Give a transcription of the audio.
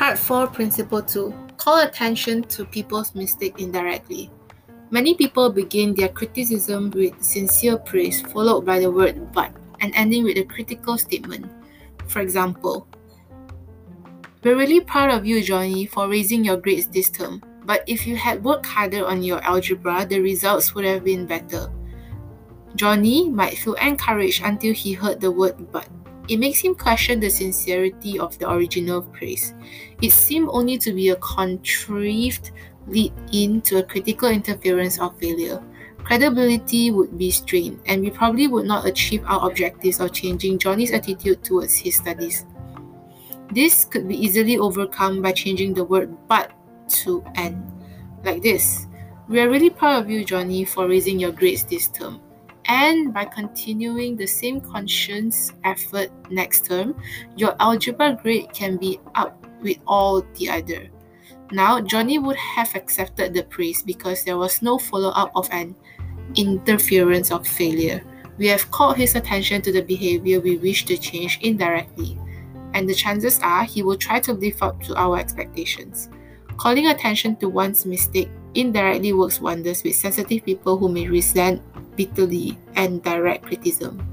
Part 4, Principle 2 Call attention to people's mistake indirectly. Many people begin their criticism with sincere praise, followed by the word but, and ending with a critical statement. For example, We're really proud of you, Johnny, for raising your grades this term, but if you had worked harder on your algebra, the results would have been better. Johnny might feel encouraged until he heard the word but. It makes him question the sincerity of the original praise. It seemed only to be a contrived lead in to a critical interference of failure. Credibility would be strained, and we probably would not achieve our objectives of changing Johnny's attitude towards his studies. This could be easily overcome by changing the word but to and, like this. We are really proud of you, Johnny, for raising your grades this term and by continuing the same conscious effort next term, your algebra grade can be up with all the other. Now, Johnny would have accepted the praise because there was no follow up of an interference of failure. We have called his attention to the behavior we wish to change indirectly, and the chances are he will try to live up to our expectations. Calling attention to one's mistake indirectly works wonders with sensitive people who may resent bitterly and direct criticism.